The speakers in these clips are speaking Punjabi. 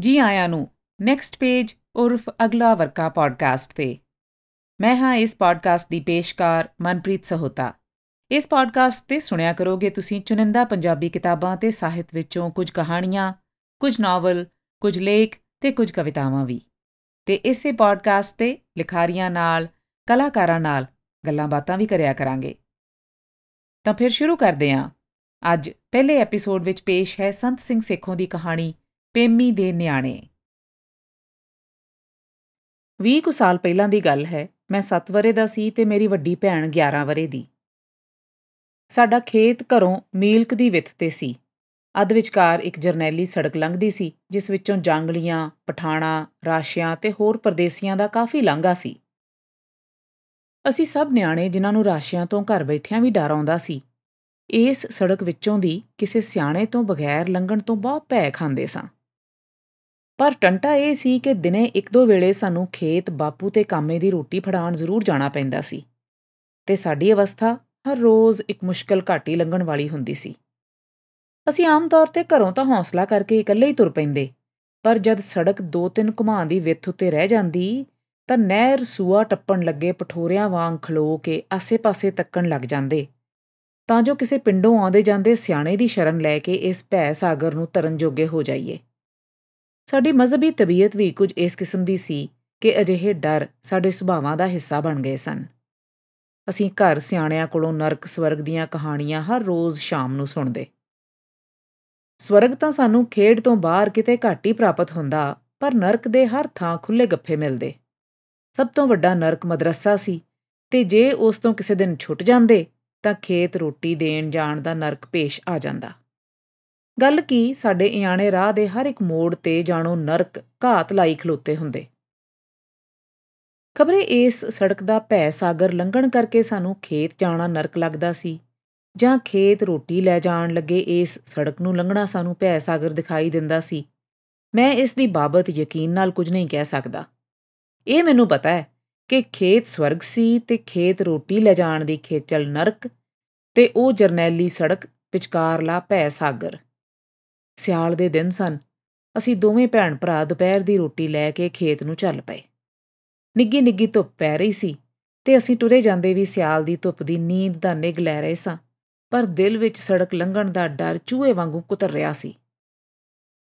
ਜੀ ਆਇਆਂ ਨੂੰ ਨੈਕਸਟ ਪੇਜ ਉਰਫ ਅਗਲਾ ਵਰਕਾ ਪੋਡਕਾਸਟ ਤੇ। ਮੈਂ ਹਾਂ ਇਸ ਪੋਡਕਾਸਟ ਦੀ ਪੇਸ਼ਕਾਰ ਮਨਪ੍ਰੀਤ ਸਹੋਤਾ। ਇਸ ਪੋਡਕਾਸਟ ਤੇ ਸੁਣਿਆ ਕਰੋਗੇ ਤੁਸੀਂ ਚੁਣਿੰਦਾ ਪੰਜਾਬੀ ਕਿਤਾਬਾਂ ਤੇ ਸਾਹਿਤ ਵਿੱਚੋਂ ਕੁਝ ਕਹਾਣੀਆਂ, ਕੁਝ ਨਾਵਲ, ਕੁਝ ਲੇਖ ਤੇ ਕੁਝ ਕਵਿਤਾਵਾਂ ਵੀ। ਤੇ ਇਸੇ ਪੋਡਕਾਸਟ ਤੇ ਲਿਖਾਰੀਆਂ ਨਾਲ, ਕਲਾਕਾਰਾਂ ਨਾਲ ਗੱਲਾਂ ਬਾਤਾਂ ਵੀ ਕਰਿਆ ਕਰਾਂਗੇ। ਤਾਂ ਫਿਰ ਸ਼ੁਰੂ ਕਰਦੇ ਹਾਂ। ਅੱਜ ਪਹਿਲੇ ਐਪੀਸੋਡ ਵਿੱਚ ਪੇਸ਼ ਹੈ ਸੰਤ ਸਿੰਘ ਸੇਖੋਂ ਦੀ ਕਹਾਣੀ ਪੇਮੀ ਦੇ ਨਿਆਣੇ। 20 ਕੁ ਸਾਲ ਪਹਿਲਾਂ ਦੀ ਗੱਲ ਹੈ, ਮੈਂ 7 ਵਰੇ ਦਾ ਸੀ ਤੇ ਮੇਰੀ ਵੱਡੀ ਭੈਣ 11 ਵਰੇ ਦੀ। ਸਾਡਾ ਖੇਤ ਘਰੋਂ ਮੀਲਕ ਦੀ ਵਿੱਥ ਤੇ ਸੀ। ਅੱਧ ਵਿਚਕਾਰ ਇੱਕ ਜਰਨੈਲੀ ਸੜਕ ਲੰਘਦੀ ਸੀ, ਜਿਸ ਵਿੱਚੋਂ ਜੰਗਲੀਆਂ, ਪਠਾਣਾ, ਰਾਸ਼ੀਆਂ ਤੇ ਹੋਰ ਪਰਦੇਸੀਆਂ ਦਾ ਕਾਫੀ ਲਾਂਘਾ ਸੀ। ਅਸੀਂ ਸਭ ਨਿਆਣੇ ਜਿਨ੍ਹਾਂ ਨੂੰ ਰਾਸ਼ੀਆਂ ਤੋਂ ਘਰ ਬੈਠਿਆਂ ਵੀ ਡਰ ਆਉਂਦਾ ਸੀ, ਇਸ ਸੜਕ ਵਿੱਚੋਂ ਦੀ ਕਿਸੇ ਸਿਆਣੇ ਤੋਂ ਬਗੈਰ ਲੰਘਣ ਤੋਂ ਬਹੁਤ ਭੈ ਖਾਂਦੇ ਸਾਂ। ਪਰ ਟੰਟਾ ਇਹ ਸੀ ਕਿ ਦਿਨੇ ਇੱਕ ਦੋ ਵੇਲੇ ਸਾਨੂੰ ਖੇਤ ਬਾਪੂ ਤੇ ਕਾਮੇ ਦੀ ਰੋਟੀ ਫੜਾਉਣ ਜ਼ਰੂਰ ਜਾਣਾ ਪੈਂਦਾ ਸੀ ਤੇ ਸਾਡੀ ਅਵਸਥਾ ਹਰ ਰੋਜ਼ ਇੱਕ ਮੁਸ਼ਕਲ ਘਾਟੀ ਲੰਘਣ ਵਾਲੀ ਹੁੰਦੀ ਸੀ। ਅਸੀਂ ਆਮ ਤੌਰ ਤੇ ਘਰੋਂ ਤਾਂ ਹੌਸਲਾ ਕਰਕੇ ਇਕੱਲੇ ਹੀ ਤੁਰ ਪੈਂਦੇ, ਪਰ ਜਦ ਸੜਕ ਦੋ ਤਿੰਨ ਘੁਮਾਂ ਦੀ ਵਿੱਥ ਉੱਤੇ ਰਹਿ ਜਾਂਦੀ, ਤਾਂ ਨਹਿਰ ਸੂਆ ਟੱਪਣ ਲੱਗੇ ਪਠੋਰਿਆਂ ਵਾਂਗ ਖਲੋ ਕੇ ਆਸੇ-ਪਾਸੇ ਤੱਕਣ ਲੱਗ ਜਾਂਦੇ। ਤਾਂ ਜੋ ਕਿਸੇ ਪਿੰਡੋਂ ਆਉਂਦੇ ਜਾਂਦੇ ਸਿਆਣੇ ਦੀ ਸ਼ਰਨ ਲੈ ਕੇ ਇਸ ਭੈ ਸਾਗਰ ਨੂੰ ਤਰਨ ਜੋਗੇ ਹੋ ਜਾਈਏ। ਸਾਡੀ ਮਜ਼ਹਬੀ ਤਬੀਅਤ ਵੀ ਕੁਝ ਇਸ ਕਿਸਮ ਦੀ ਸੀ ਕਿ ਅਜਿਹੇ ਡਰ ਸਾਡੇ ਸੁਭਾਵਾਂ ਦਾ ਹਿੱਸਾ ਬਣ ਗਏ ਸਨ। ਅਸੀਂ ਘਰ ਸਿਆਣਿਆਂ ਕੋਲੋਂ ਨਰਕ ਸਵਰਗ ਦੀਆਂ ਕਹਾਣੀਆਂ ਹਰ ਰੋਜ਼ ਸ਼ਾਮ ਨੂੰ ਸੁਣਦੇ। ਸਵਰਗ ਤਾਂ ਸਾਨੂੰ ਖੇਡ ਤੋਂ ਬਾਹਰ ਕਿਤੇ ਘੱਟ ਹੀ ਪ੍ਰਾਪਤ ਹੁੰਦਾ, ਪਰ ਨਰਕ ਦੇ ਹਰ ਥਾਂ ਖੁੱਲੇ ਗੱਫੇ ਮਿਲਦੇ। ਸਭ ਤੋਂ ਵੱਡਾ ਨਰਕ ਮਦਰਸਾ ਸੀ ਤੇ ਜੇ ਉਸ ਤੋਂ ਕਿਸੇ ਦਿਨ ਛੁੱਟ ਜਾਂਦੇ, ਤਾਂ ਖੇਤ ਰੋਟੀ ਦੇਣ ਜਾਣ ਦਾ ਨਰਕ ਪੇਸ਼ ਆ ਜਾਂਦਾ। ਗੱਲ ਕੀ ਸਾਡੇ ਇਆਣੇ ਰਾਹ ਦੇ ਹਰ ਇੱਕ ਮੋੜ ਤੇ ਜਾਣੋ ਨਰਕ, ਘਾਤ ਲਾਈ ਖਲੋਤੇ ਹੁੰਦੇ। ਖਬਰੇ ਇਸ ਸੜਕ ਦਾ ਭੈ ਸਾਗਰ ਲੰਘਣ ਕਰਕੇ ਸਾਨੂੰ ਖੇਤ ਜਾਣਾ ਨਰਕ ਲੱਗਦਾ ਸੀ, ਜਾਂ ਖੇਤ ਰੋਟੀ ਲੈ ਜਾਣ ਲੱਗੇ ਇਸ ਸੜਕ ਨੂੰ ਲੰਘਣਾ ਸਾਨੂੰ ਭੈ ਸਾਗਰ ਦਿਖਾਈ ਦਿੰਦਾ ਸੀ। ਮੈਂ ਇਸ ਦੀ ਬਾਬਤ ਯਕੀਨ ਨਾਲ ਕੁਝ ਨਹੀਂ ਕਹਿ ਸਕਦਾ। ਇਹ ਮੈਨੂੰ ਪਤਾ ਹੈ ਕਿ ਖੇਤ ਸਵਰਗ ਸੀ ਤੇ ਖੇਤ ਰੋਟੀ ਲੈ ਜਾਣ ਦੀ ਖੇਚਲ ਨਰਕ ਤੇ ਉਹ ਜਰਨੈਲੀ ਸੜਕ, ਵਿਚਕਾਰਲਾ ਭੈ ਸਾਗਰ। ਸਿਆਲ ਦੇ ਦਿਨ ਸਨ। ਅਸੀਂ ਦੋਵੇਂ ਭੈਣ ਭਰਾ ਦੁਪਹਿਰ ਦੀ ਰੋਟੀ ਲੈ ਕੇ ਖੇਤ ਨੂੰ ਚੱਲ ਪਏ। ਨਿੱਗੀ ਨਿੱਗੀ ਧੁੱਪ ਪੈ ਰਹੀ ਸੀ ਤੇ ਅਸੀਂ ਟੁਰੇ ਜਾਂਦੇ ਵੀ ਸਿਆਲ ਦੀ ਧੁੱਪ ਦੀ ਨੀਂਦ ਦਾ ਨਿਗ ਲੈ ਰਹੇ ਸਾਂ, ਪਰ ਦਿਲ ਵਿੱਚ ਸੜਕ ਲੰਘਣ ਦਾ ਡਰ ਚੂਹੇ ਵਾਂਗੂ ਕੁਤਰ ਰਿਹਾ ਸੀ।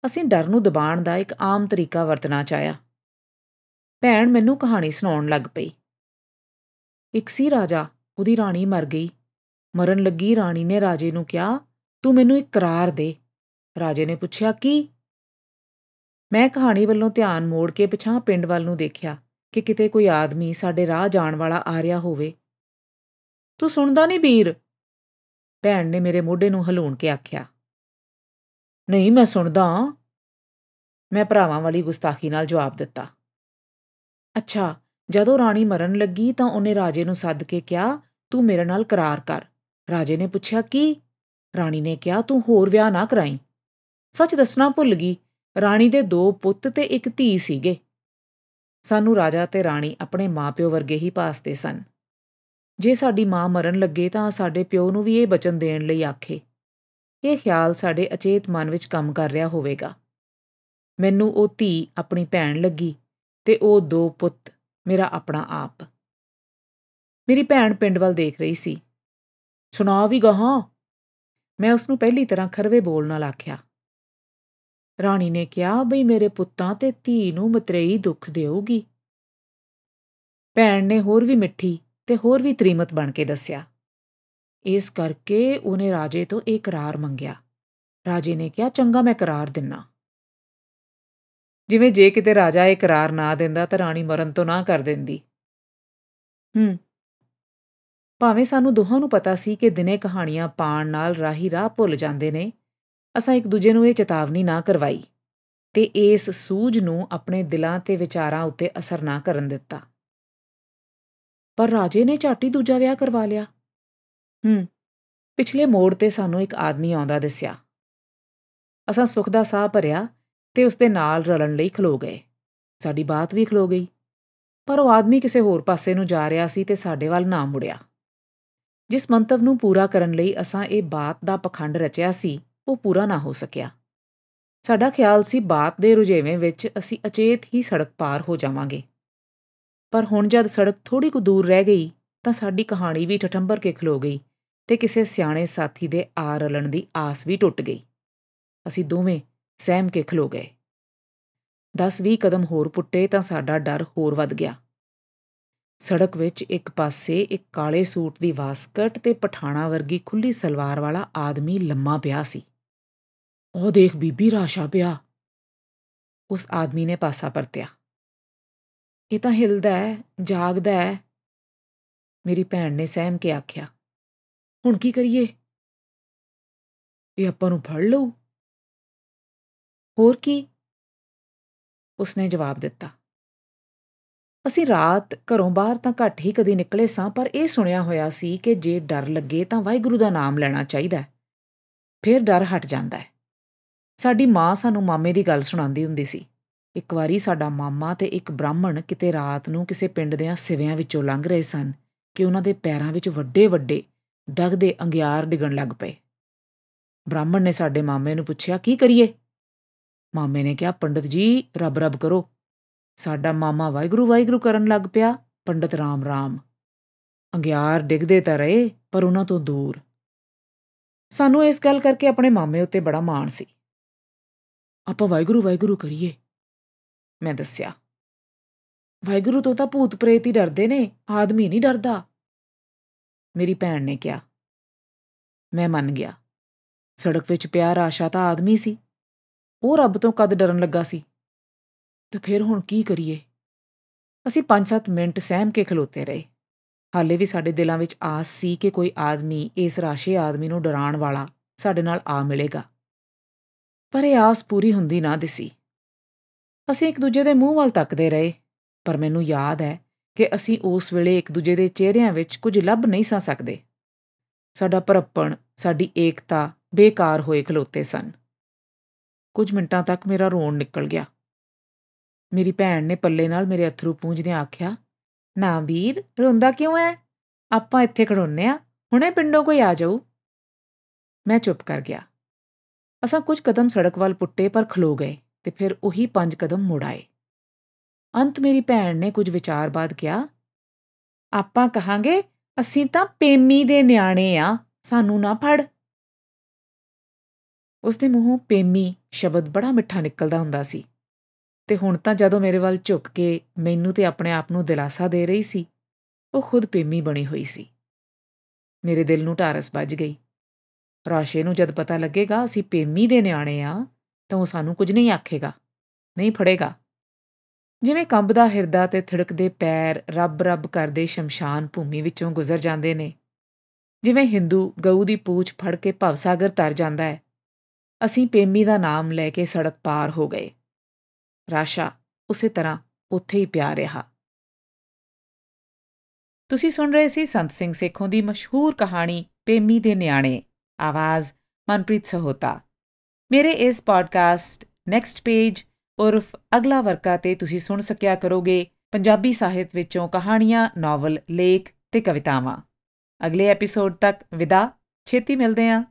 ਅਸੀਂ ਡਰ ਨੂੰ ਦਬਾਉਣ ਦਾ ਇੱਕ ਆਮ ਤਰੀਕਾ ਵਰਤਣਾ ਚਾਹਿਆ। ਭੈਣ ਮੈਨੂੰ ਕਹਾਣੀ ਸੁਣਾਉਣ ਲੱਗ ਪਈ। ਇੱਕ ਸੀ ਰਾਜਾ, ਉਹਦੀ ਰਾਣੀ ਮਰ ਗਈ। ਮਰਨ ਲੱਗੀ ਰਾਣੀ ਨੇ ਰਾਜੇ ਨੂੰ ਕਿਹਾ, ਤੂੰ ਮੈਨੂੰ ਇੱਕ ਕਰਾਰ ਦੇ। ਰਾਜੇ ਨੇ ਪੁੱਛਿਆ, ਕੀ? ਮੈਂ ਕਹਾਣੀ ਵੱਲੋਂ ਧਿਆਨ ਮੋੜ ਕੇ ਪਿਛਾਂ ਪਿੰਡ ਵੱਲ ਨੂੰ ਦੇਖਿਆ ਕਿ ਕਿਤੇ ਕੋਈ ਆਦਮੀ ਸਾਡੇ ਰਾਹ ਜਾਣ ਵਾਲਾ ਆ ਰਿਹਾ ਹੋਵੇ। ਤੂੰ ਸੁਣਦਾ ਨਹੀਂ ਵੀਰ? ਭੈਣ ਨੇ ਮੇਰੇ ਮੋਢੇ ਨੂੰ ਹਲੂਣ ਕੇ ਆਖਿਆ। ਨਹੀਂ, ਮੈਂ ਸੁਣਦਾ ਮੈਂ ਭਰਾਵਾਂ ਵਾਲੀ ਗੁਸਤਾਖੀ ਨਾਲ ਜਵਾਬ ਦਿੱਤਾ। ਅੱਛਾ, ਜਦੋਂ ਰਾਣੀ ਮਰਨ ਲੱਗੀ ਤਾਂ ਉਹਨੇ ਰਾਜੇ ਨੂੰ ਸੱਦ ਕੇ ਕਿਹਾ, ਤੂੰ ਮੇਰੇ ਨਾਲ ਕਰਾਰ ਕਰ। ਰਾਜੇ ਨੇ ਪੁੱਛਿਆ, ਕੀ? ਰਾਣੀ ਨੇ ਕਿਹਾ, ਤੂੰ ਹੋਰ ਵਿਆਹ ਨਾ ਕਰਾਈ। ਸੱਚ ਦੱਸਣਾ ਭੁੱਲ ਗਈ, ਰਾਣੀ ਦੇ ਦੋ ਪੁੱਤ ਤੇ ਇੱਕ ਧੀ ਸੀਗੇ। ਸਾਨੂੰ ਰਾਜਾ ਤੇ ਰਾਣੀ ਆਪਣੇ ਮਾਪਿਓ ਵਰਗੇ ਹੀ ਪਾਸਤੇ ਸਨ। ਜੇ ਸਾਡੀ ਮਾਂ ਮਰਨ ਲੱਗੇ ਤਾਂ ਸਾਡੇ ਪਿਓ ਨੂੰ ਵੀ ਇਹ ਬਚਨ ਦੇਣ ਲਈ ਆਖੇ, ਇਹ ਖਿਆਲ ਸਾਡੇ ਅਚੇਤ ਮਨ ਵਿੱਚ ਕੰਮ ਕਰ ਰਿਹਾ ਹੋਵੇਗਾ। ਮੈਨੂੰ ਉਹ ਧੀ ਆਪਣੀ ਭੈਣ ਲੱਗੀ ਤੇ ਉਹ ਦੋ ਪੁੱਤ, ਮੇਰਾ ਆਪਣਾ ਆਪ। ਮੇਰੀ ਭੈਣ ਪਿੰਡ ਵੱਲ ਦੇਖ ਰਹੀ ਸੀ। ਸੁਣਾ ਵੀ ਗਾਹਾਂ। ਮੈਂ ਉਸ ਨੂੰ ਪਹਿਲੀ ਤਰ੍ਹਾਂ ਖਰਵੇ ਬੋਲ ਨਾਲ ਆਖਿਆ ਰਾਣੀ ਨੇ ਕਿਹਾ, ਬਈ ਮੇਰੇ ਪੁੱਤਾਂ ਤੇ ਧੀ ਨੂੰ ਮਤਰੇਈ ਦੁੱਖ ਦੇਊਗੀ। ਭੈਣ ਨੇ ਹੋਰ ਵੀ ਮਿੱਠੀ ਤੇ ਹੋਰ ਵੀ ਤ੍ਰੀਮਤ ਬਣ ਕੇ ਦੱਸਿਆ। ਇਸ ਕਰਕੇ ਉਹਨੇ ਰਾਜੇ ਤੋਂ ਇੱਕ ਕਰਾਰ ਮੰਗਿਆ। ਰਾਜੇ ਨੇ ਕਿਹਾ, ਚੰਗਾ, ਮੈਂ ਕਰਾਰ ਦਿੰਨਾ। ਜਿਵੇਂ ਜੇ ਕਿਤੇ ਰਾਜਾ ਇਹ ਕਰਾਰ ਨਾ ਦਿੰਦਾ ਤਾਂ ਰਾਣੀ ਮਰਨ ਤੋਂ ਨਾ ਕਰ ਦਿੰਦੀ। ਹੂੰ। ਭਾਵੇਂ ਸਾਨੂੰ ਦੋਹਾਂ ਨੂੰ ਪਤਾ ਸੀ ਕਿ ਦਿਨੇ ਕਹਾਣੀਆਂ ਪਾਣ ਨਾਲ ਰਾਹੀ ਰਾਹ ਭੁੱਲ ਜਾਂਦੇ ਨੇ ਅਸਾਂ ਇੱਕ ਦੂਜੇ ਨੂੰ ਇਹ ਚੇਤਾਵਨੀ ਨਾ ਕਰਵਾਈ ਤੇ ਇਸ ਸੂਝ ਨੂੰ ਆਪਣੇ ਦਿਲਾਂ ਤੇ ਵਿਚਾਰਾਂ ਉੱਤੇ ਅਸਰ ਨਾ ਕਰਨ ਦਿੱਤਾ। ਪਰ ਰਾਜੇ ਨੇ ਝਾਟੀ ਦੂਜਾ ਵਿਆਹ ਕਰਵਾ ਲਿਆ। ਹੂੰ, ਪਿਛਲੇ ਮੋੜ ਤੇ ਸਾਨੂੰ ਇੱਕ ਆਦਮੀ ਆਉਂਦਾ ਦਿਸਿਆ। ਅਸਾਂ ਸੁਖ ਦਾ ਸਾਹ ਭਰਿਆ ਤੇ ਉਸ ਦੇ ਨਾਲ ਰਲਣ ਲਈ ਖਲੋ ਗਏ। ਸਾਡੀ ਬਾਤ ਵੀ ਖਲੋ ਗਈ। ਪਰ ਉਹ ਆਦਮੀ ਕਿਸੇ ਹੋਰ ਪਾਸੇ ਨੂੰ ਜਾ ਰਿਹਾ ਸੀ ਤੇ ਸਾਡੇ ਵੱਲ ਨਾ ਮੁੜਿਆ। ਜਿਸ ਮੰਤਵ ਨੂੰ ਪੂਰਾ ਕਰਨ ਲਈ ਅਸਾਂ ਇਹ ਬਾਤ ਦਾ ਪਖੰਡ ਰਚਿਆ ਸੀ ਉਹ ਪੂਰਾ ਨਾ ਹੋ ਸਕਿਆ। ਸਾਡਾ ਖਿਆਲ ਸੀ ਬਾਤ ਦੇ ਰੁਝੇਵੇਂ ਵਿੱਚ ਅਸੀਂ ਅਚੇਤ ਹੀ ਸੜਕ ਪਾਰ ਹੋ ਜਾਵਾਂਗੇ। ਪਰ ਹੁਣ ਜਦ ਸੜਕ ਥੋੜੀ ਕੁ ਦੂਰ ਰਹਿ ਗਈ, ਤਾਂ ਸਾਡੀ ਕਹਾਣੀ ਵੀ ਠਠੰਬਰ ਕੇ ਖਲੋ ਗਈ ਤੇ ਕਿਸੇ ਸਿਆਣੇ ਸਾਥੀ ਦੇ ਆ ਰਲਣ ਦੀ ਆਸ ਵੀ ਟੁੱਟ ਗਈ। ਅਸੀਂ ਦੋਵੇਂ ਸਹਿਮ ਕੇ ਖਲੋ ਗਏ। 10-20 ਕਦਮ ਹੋਰ ਪੁੱਟੇ ਤਾਂ ਸਾਡਾ ਡਰ ਹੋਰ ਵੱਧ ਗਿਆ। ਸੜਕ ਵਿੱਚ ਇੱਕ ਪਾਸੇ ਇੱਕ ਕਾਲੇ ਸੂਟ ਦੀ ਵਾਸਕਟ ਤੇ ਪਠਾਣਾ ਵਰਗੀ ਖੁੱਲੀ ਸਲਵਾਰ ਵਾਲਾ ਆਦਮੀ ਲੰਮਾ ਪਿਆ ਸੀ। ਉਹ ਦੇਖ ਬੀਬੀ ਰਾਸ਼ਾ ਪਿਆ। ਉਸ ਆਦਮੀ ਨੇ ਪਾਸਾ ਪਰਤਿਆ। ਇਹ ਤਾਂ ਹਿਲਦਾ ਹੈ, ਜਾਗਦਾ ਹੈ। ਮੇਰੀ ਭੈਣ ਨੇ ਸਹਿਮ ਕੇ ਆਖਿਆ, ਹੁਣ ਕੀ ਕਰੀਏ? ਇਹ ਆਪਾਂ ਨੂੰ ਫੜ ਲਊ? ਹੋਰ ਕੀ? ਉਸਨੇ ਜਵਾਬ ਦਿੱਤਾ, ਅਸੀਂ ਰਾਤ ਘਰੋਂ ਬਾਹਰ ਤਾਂ ਘੱਟ ਹੀ ਕਦੀ ਨਿਕਲੇ ਸਾਂ, ਪਰ ਇਹ ਸੁਣਿਆ ਹੋਇਆ ਸੀ ਕਿ ਜੇ ਡਰ ਲੱਗੇ ਤਾਂ ਵਾਹਿਗੁਰੂ ਦਾ ਨਾਮ ਲੈਣਾ ਚਾਹੀਦਾ ਫਿਰ ਡਰ ਹਟ ਜਾਂਦਾ ਹੈ। ਸਾਡੀ ਮਾਂ ਸਾਨੂੰ ਮਾਮੇ ਦੀ ਗੱਲ ਸੁਣਾਉਂਦੀ ਹੁੰਦੀ ਸੀ। ਇੱਕ ਵਾਰੀ ਸਾਡਾ ਮਾਮਾ ਤੇ ਇੱਕ ਬ੍ਰਾਹਮਣ ਕਿਤੇ ਰਾਤ ਨੂੰ ਕਿਸੇ ਪਿੰਡ ਦੇ ਸਿਵਿਆਂ ਵਿੱਚੋਂ ਲੰਘ ਰਹੇ ਸਨ ਕਿ ਉਹਨਾਂ ਦੇ ਪੈਰਾਂ ਵਿੱਚ ਵੱਡੇ ਵੱਡੇ ਦਗਦੇ ਅੰਗਿਆਰ ਡਿਗਣ ਲੱਗ ਪਏ। ਬ੍ਰਾਹਮਣ ਨੇ ਸਾਡੇ ਮਾਮੇ ਨੂੰ ਪੁੱਛਿਆ, ਕੀ ਕਰੀਏ? ਮਾਮੇ ਨੇ ਕਿਹਾ, ਪੰਡਤ ਜੀ, ਰੱਬ ਰੱਬ ਕਰੋ। ਸਾਡਾ ਮਾਮਾ ਵਾਹਿਗੁਰੂ ਵਾਹਿਗੁਰੂ ਕਰਨ ਲੱਗ ਪਿਆ, ਪੰਡਤ ਰਾਮ ਰਾਮ। ਅੰਗਿਆਰ ਡਿੱਗਦੇ ਤਾਂ ਰਹੇ, ਪਰ ਉਹਨਾਂ ਤੋਂ ਦੂਰ। ਸਾਨੂੰ ਇਸ ਗੱਲ ਕਰਕੇ ਆਪਣੇ ਮਾਮੇ ਉੱਤੇ ਬੜਾ ਮਾਣ ਸੀ। ਆਪਾਂ ਵਾਹਿਗੁਰੂ ਵਾਹਿਗੁਰੂ ਕਰੀਏ। ਮੈਂ ਦੱਸਿਆ। ਵਾਹਿਗੁਰੂ ਤੋਂ ਤਾਂ ਭੂਤ ਪ੍ਰੇਤ ਹੀ ਡਰਦੇ ਨੇ, ਆਦਮੀ ਨਹੀਂ ਡਰਦਾ। ਮੇਰੀ ਭੈਣ ਨੇ ਕਿਹਾ। ਮੈਂ ਮੰਨ ਗਿਆ। ਸੜਕ ਵਿੱਚ ਪਿਆ ਰਾਸ਼ਾ ਤਾਂ ਆਦਮੀ ਸੀ। ਉਹ ਰੱਬ ਤੋਂ ਕਦ ਡਰਨ ਲੱਗਾ ਸੀ? ਤੇ ਫਿਰ ਹੁਣ ਕੀ ਕਰੀਏ? ਅਸੀਂ 5-7 ਮਿੰਟ ਸਹਿਮ ਕੇ ਖਲੋਤੇ ਰਹੇ। ਹਾਲੇ ਵੀ ਸਾਡੇ ਦਿਲਾਂ ਵਿੱਚ ਆਸ ਸੀ ਕਿ ਕੋਈ ਆਦਮੀ ਇਸ ਰਾਸ਼ੇ ਆਦਮੀ ਨੂੰ ਡਰਾਉਣ ਵਾਲਾ ਸਾਡੇ ਨਾਲ ਆ ਮਿਲੇਗਾ। ਪਰ ਇਹ ਆਸ ਪੂਰੀ ਹੁੰਦੀ ਨਾ ਦਿਸੀ। ਅਸੀਂ ਇੱਕ ਦੂਜੇ ਦੇ ਮੂੰਹ ਵੱਲ ਤੱਕਦੇ ਰਹੇ, ਪਰ ਮੈਨੂੰ ਯਾਦ ਹੈ ਕਿ ਅਸੀਂ ਉਸ ਵੇਲੇ ਇੱਕ ਦੂਜੇ ਦੇ ਚਿਹਰਿਆਂ ਵਿੱਚ ਕੁਝ ਲੱਭ ਨਹੀਂ ਸਾ ਸਕਦੇ। ਸਾਡਾ ਪਰਪਣ ਸਾਡੀ ਏਕਤਾ ਬੇਕਾਰ ਹੋਏ ਖਲੋਤੇ ਸਨ। ਕੁਝ ਮਿੰਟਾਂ ਤੱਕ ਮੇਰਾ ਰੋਣ ਨਿਕਲ ਗਿਆ। ਮੇਰੀ ਭੈਣ ਨੇ ਪੱਲੇ ਨਾਲ ਮੇਰੇ ਅਥਰੂ ਪੂੰਝਦਿਆਂ ਆਖਿਆ, ਨਾ ਵੀਰ, ਰੋਂਦਾ ਕਿਉਂ ਐ? ਆਪਾਂ ਇੱਥੇ ਖੜੋਨੇ ਆ, ਹੁਣੇ ਪਿੰਡੋਂ ਕੋਈ ਆ ਜਾਊ। ਮੈਂ ਚੁੱਪ ਕਰ ਗਿਆ। ਅਸਾਂ ਕੁਝ ਕਦਮ ਸੜਕ ਵੱਲ ਪੁੱਟੇ ਪਰ ਖਲੋ ਗਏ ਤੇ ਫਿਰ ਉਹੀ ਪੰਜ ਕਦਮ ਮੁੜ ਆਏ। ਅੰਤ ਮੇਰੀ ਭੈਣ ਨੇ ਕੁਝ ਵਿਚਾਰ ਬਾਅਦ ਕਿਹਾ, ਆਪਾਂ ਕਹਾਂਗੇ, ਅਸੀਂ ਤਾਂ ਪੇਮੀ ਦੇ ਨਿਆਣੇ ਆ, ਸਾਨੂੰ ਨਾ ਫੜ। ਉਸ ਦੇ ਮੂੰਹੋਂ ਪੇਮੀ ਸ਼ਬਦ ਬੜਾ ਮਿੱਠਾ ਨਿਕਲਦਾ ਹੁੰਦਾ ਸੀ ਤੇ ਹੁਣ ਤਾਂ ਜਦੋਂ ਮੇਰੇ ਵੱਲ ਝੁੱਕ ਕੇ ਮੈਨੂੰ ਤੇ ਆਪਣੇ ਆਪ ਨੂੰ ਦਿਲਾਸਾ ਦੇ ਰਹੀ ਸੀ, ਉਹ ਖੁਦ ਪੇਮੀ ਬਣੀ ਹੋਈ ਸੀ। ਮੇਰੇ ਦਿਲ ਨੂੰ ਢਾਰਸ ਵੱਜ ਗਈ। ਰਾਸ਼ੇ ਨੂੰ ਜਦ ਪਤਾ ਲੱਗੇਗਾ, ਅਸੀਂ ਪੇਮੀ ਦੇ ਨਿਆਣੇ ਆ, ਤਾਂ ਉਹ ਸਾਨੂੰ ਕੁਝ ਨਹੀਂ ਆਖੇਗਾ, ਨਹੀਂ ਫੜੇਗਾ। ਜਿਵੇਂ ਕੰਬਦਾ ਹਿਰਦਾ ਤੇ ਥਿੜਕਦੇ ਪੈਰ ਰੱਬ ਰੱਬ ਕਰਦੇ ਸ਼ਮਸ਼ਾਨ ਭੂਮੀ ਵਿੱਚੋਂ ਗੁਜ਼ਰ ਜਾਂਦੇ ਨੇ। ਜਿਵੇਂ ਹਿੰਦੂ ਗਊ ਦੀ ਪੂਛ ਫੜ ਕੇ ਭਵਸਾਗਰ ਤਰ ਜਾਂਦਾ ਹੈ। ਅਸੀਂ ਪੇਮੀ ਦਾ ਨਾਮ ਲੈ ਕੇ ਸੜਕ ਪਾਰ ਹੋ ਗਏ। ਰਾਸ਼ਾ ਉਸੇ ਤਰ੍ਹਾਂ ਉੱਥੇ ਹੀ ਪਿਆ ਰਿਹਾ। ਤੁਸੀਂ ਸੁਣ ਰਹੇ ਸੀ ਸੰਤ ਸਿੰਘ ਸੇਖੋਂ ਦੀ ਮਸ਼ਹੂਰ ਕਹਾਣੀ ਪੇਮੀ ਦੇ ਨਿਆਣੇ। ਆਵਾਜ਼ ਮਨਪ੍ਰੀਤ ਸਹੋਤਾ ਮੇਰੇ ਇਸ ਪੋਡਕਾਸਟ ਨੈਕਸਟ ਪੇਜ ਉਰਫ ਅਗਲਾ ਵਰਕਾ ਤੇ ਤੁਸੀਂ ਸੁਣ ਸਕਿਆ ਕਰੋਗੇ ਪੰਜਾਬੀ ਸਾਹਿਤ ਵਿੱਚੋਂ ਕਹਾਣੀਆਂ ਨਾਵਲ ਲੇਖ ਤੇ ਕਵਿਤਾਵਾਂ ਅਗਲੇ ਐਪੀਸੋਡ ਤੱਕ ਵਿਦਾ ਛੇਤੀ ਮਿਲਦੇ ਆਂ